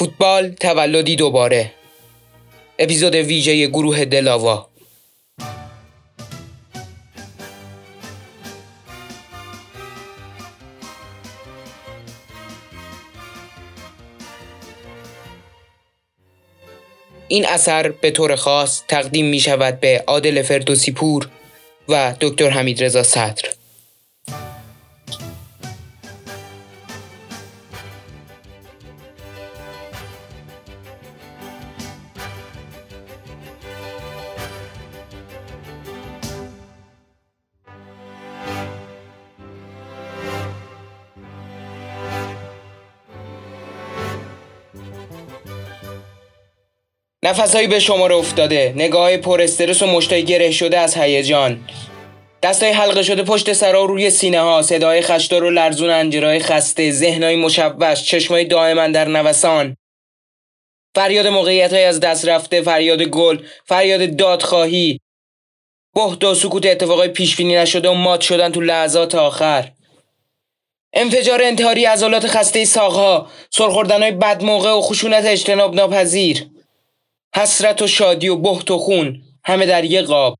فوتبال تولدی دوباره. اپیزود ویژه گروه دلاوا. این اثر به طور خاص تقدیم می شود به عادل فردوسی پور و دکتر حمید رضا صدر. نفسهایی به شماره افتاده. نگاه پر استرس و مشتای گره شده از هیجان. دستای حلقه شده پشت سرا و روی سینه ها. صدای خشدار و لرزون انجرای خسته. ذهنای مشوش. چشمای دائما در نوسان. فریاد موقعیت های از دست رفته. فریاد گل. فریاد دادخواهی. بهت و سکوت اتفاقای پیشبینی نشده و مات شدن تو لحظات آخر. انفجار انتحاری عضلات خسته ساقها. سرخوردنهای بدموقع و خشونت اجتناب ناپذیر حسرت و شادی و بهت و خون همه در یه قاب.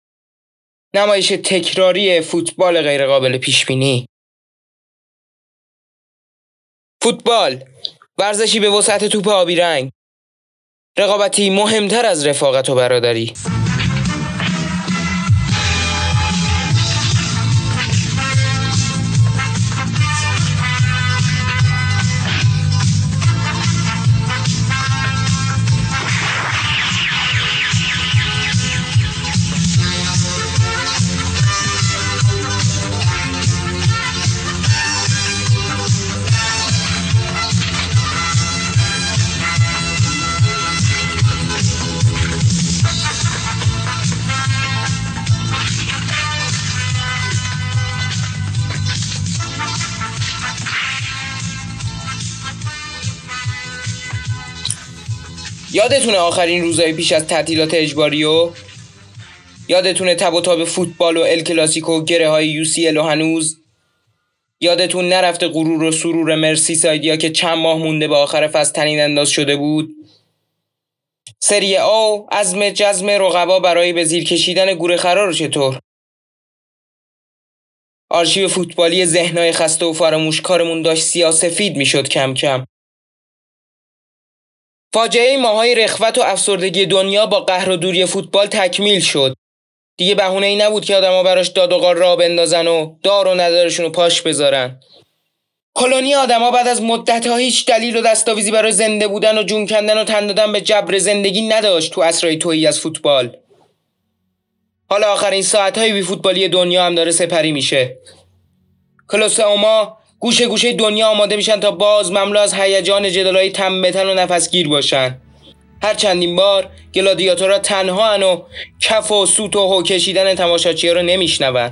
نمایش تکراری فوتبال غیرقابل پیش بینی فوتبال ورزشی به وسعت توپ آبی رنگ. رقابتی مهمتر از رفاقت و برادری. یادتونه آخرین روزهای پیش از تعطیلات اجباری و یادتونه تب و تاب فوتبال و ال کلاسیکو گره های یو سی و هنوز؟ یادتون نرفته غرور و سرور مرسی سایدیا که چند ماه مونده به آخر فصل تنین انداز شده بود؟ سری او عزم جزم رقبا برای به زیر کشیدن گوره خرا رو چطور؟ آرشیو فوتبالی ذهنای خسته و فراموش کارمون داشت سیاسفید می‌شد کم کم. فاجعه ماهای رخوت و افسردگی دنیا با قهر و دوری فوتبال تکمیل شد. دیگه بهونه ای نبود که آدما براش داد و غار را بندازن و دار و ندارشون رو پاش بذارن. کلونی آدما بعد از مدت ها هیچ دلیل و دستاویزی برای زنده بودن و جون کندن و تن دادن به جبر زندگی نداشت تو اسرای تویی از فوتبال. حالا آخرین ساعت های بی فوتبالی دنیا هم داره سپری میشه. کلوس اوما گوشه گوشه دنیا آماده میشن تا باز مملو از هیجان جدالای تم بتن و نفسگیر باشن. هر چندین بار گلادیاتورها تنها و کف و سوت و هو کشیدن تماشاچی رو نمیشنون.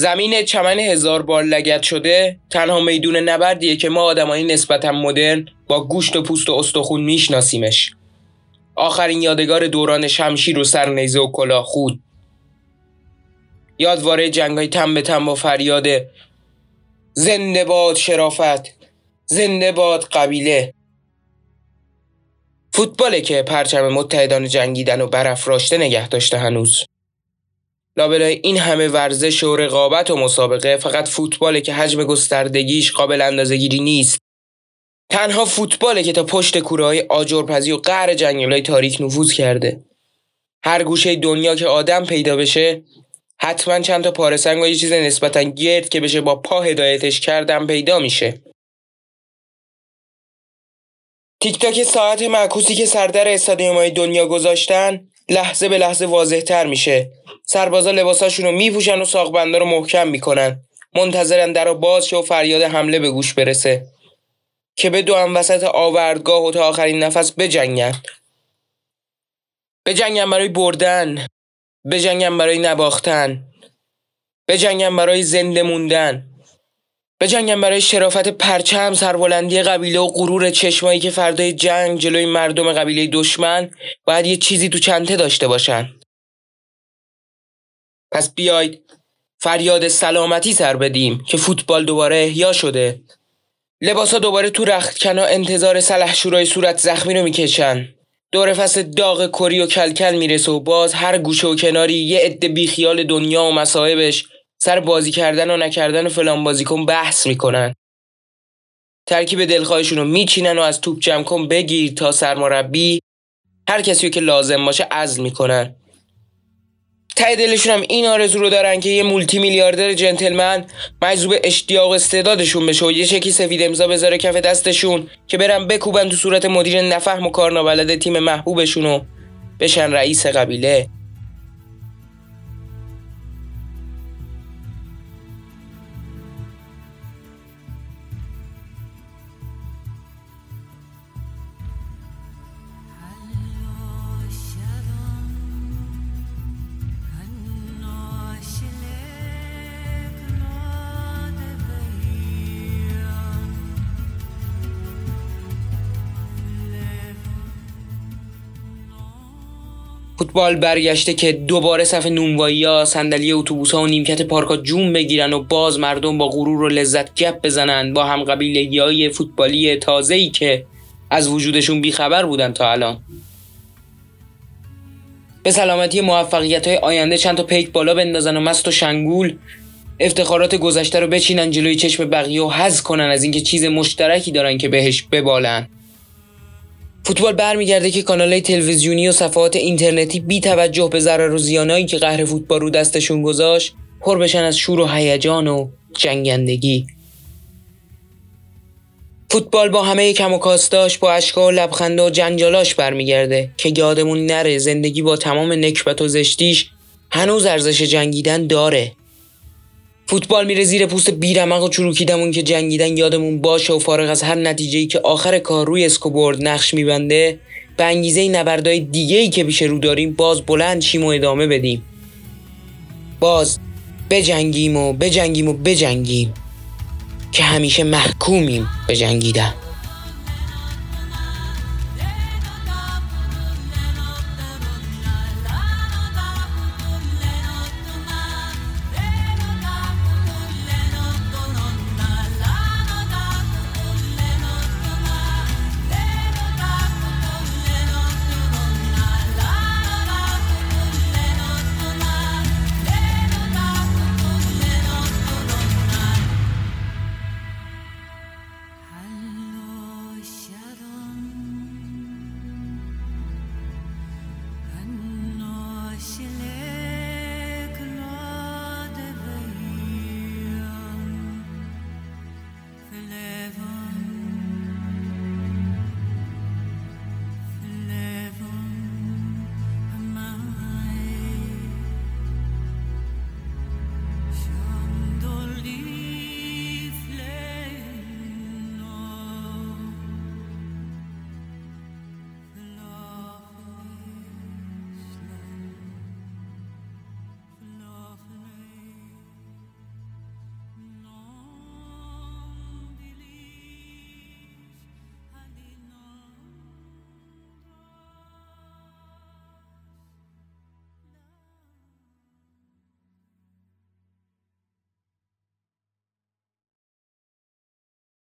زمین چمن هزار بار لگت شده تنها میدون نبردیه که ما آدمایی نسبتا مدرن با گوشت و پوست و استخون میشناسیمش. آخرین یادگار دوران شمشیر و سرنیزه و کلاه خود یادواره جنگ های تم به تم و فریاد زنده باد شرافت زنده باد قبیله. فوتباله که پرچم متحدان جنگیدن و برافراشته نگه داشته هنوز. لابلای این همه ورزش و رقابت و مسابقه فقط فوتباله که حجم گستردگیش قابل اندازهگیری نیست. تنها فوتباله که تا پشت کوره های آجرپزی و قهر جنگلای تاریک نفوذ کرده. هر گوشه دنیا که آدم پیدا بشه حتما چند تا پارسنگ و یه چیز نسبتا گرد که بشه با پا هدایتش کردم پیدا میشه. تیک تاک ساعت معکوسی که سردر استادیوم های دنیا گذاشتن لحظه به لحظه واضح تر میشه. سربازا لباساشون رو میپوشن و ساقبندا رو محکم می‌کنن. منتظرن در باز شه و فریاد حمله به گوش برسه. که به دو وسط آوردگاه و تا آخرین نفس بجنگن. بجنگن برای بردن. بجنگم برای نباختن. بجنگم برای زنده موندن. بجنگم برای شرافت پرچم سربلندی قبیله و غرور چشمایی که فردای جنگ جلوی مردم قبیله دشمن باید یه چیزی تو چنته داشته باشن. پس بیاید فریاد سلامتی سر بدیم که فوتبال دوباره احیا شده. لباسا دوباره تو رختکنا انتظار سلح شورای صورت زخمی رو می‌کشن. دور فصل داغ کری و کلکل می‌رسه و باز هر گوشه و کناری یه عده بیخیال دنیا و مصاحبش سر بازی کردن و نکردن فلان بازیکن بحث می‌کنن. ترکیب دلخواهشون رو میچینن و از توپ جمع کن بگیر تا سرمربی هر کسی که لازم باشه عزل می‌کنن. ته دلشون هم این آرزو رو دارن که یه مولتی میلیاردر جنتلمن مجذوب اشتیاق استعدادشون بشه و یه شکی سفید امضا بذاره کف دستشون که برن بکوبن تو صورت مدیر نفهم و کار نابلد تیم محبوبشون و بشن رئیس قبیله. فوتبال برگشته که دوباره صف نونوایی ها صندلی اتوبوس ها و نیمکت پارک ها جون بگیرن و باز مردم با غرور و لذت گپ بزنن. با هم قبیله های فوتبالی تازه ای که از وجودشون بیخبر بودن تا الان. به سلامتی موفقیت های آینده چند تا پیک بالا بندازن و مست و شنگول افتخارات گذشته رو بچینن جلوی چشم بقیه و حز کنن از اینکه چیز مشترکی دارن که بهش ببالن. فوتبال برمیگرده که کانال تلویزیونی و صفحات اینترنتی بی توجه به ضرر و زیانایی که قهر فوتبال رو دستشون گذاشت پر بشن از شور و هیجان و جنگندگی. فوتبال با همه کم و کاستاش با اشکا و لبخنده و جنجالاش برمیگرده که یادمون نره زندگی با تمام نکبت و زشتیش هنوز ارزش جنگیدن داره. فوتبال میره زیر پوست بیرمق و چروکیدمون که جنگیدن یادمون باشه و فارغ از هر نتیجه‌ای که آخر کار روی اسکوبورد نقش میبنده به انگیزه نبردهای دیگه ای که پیش رو داریم باز بلند شیم و ادامه بدیم. باز بجنگیم و بجنگیم و بجنگیم که همیشه محکومیم به جنگیدن.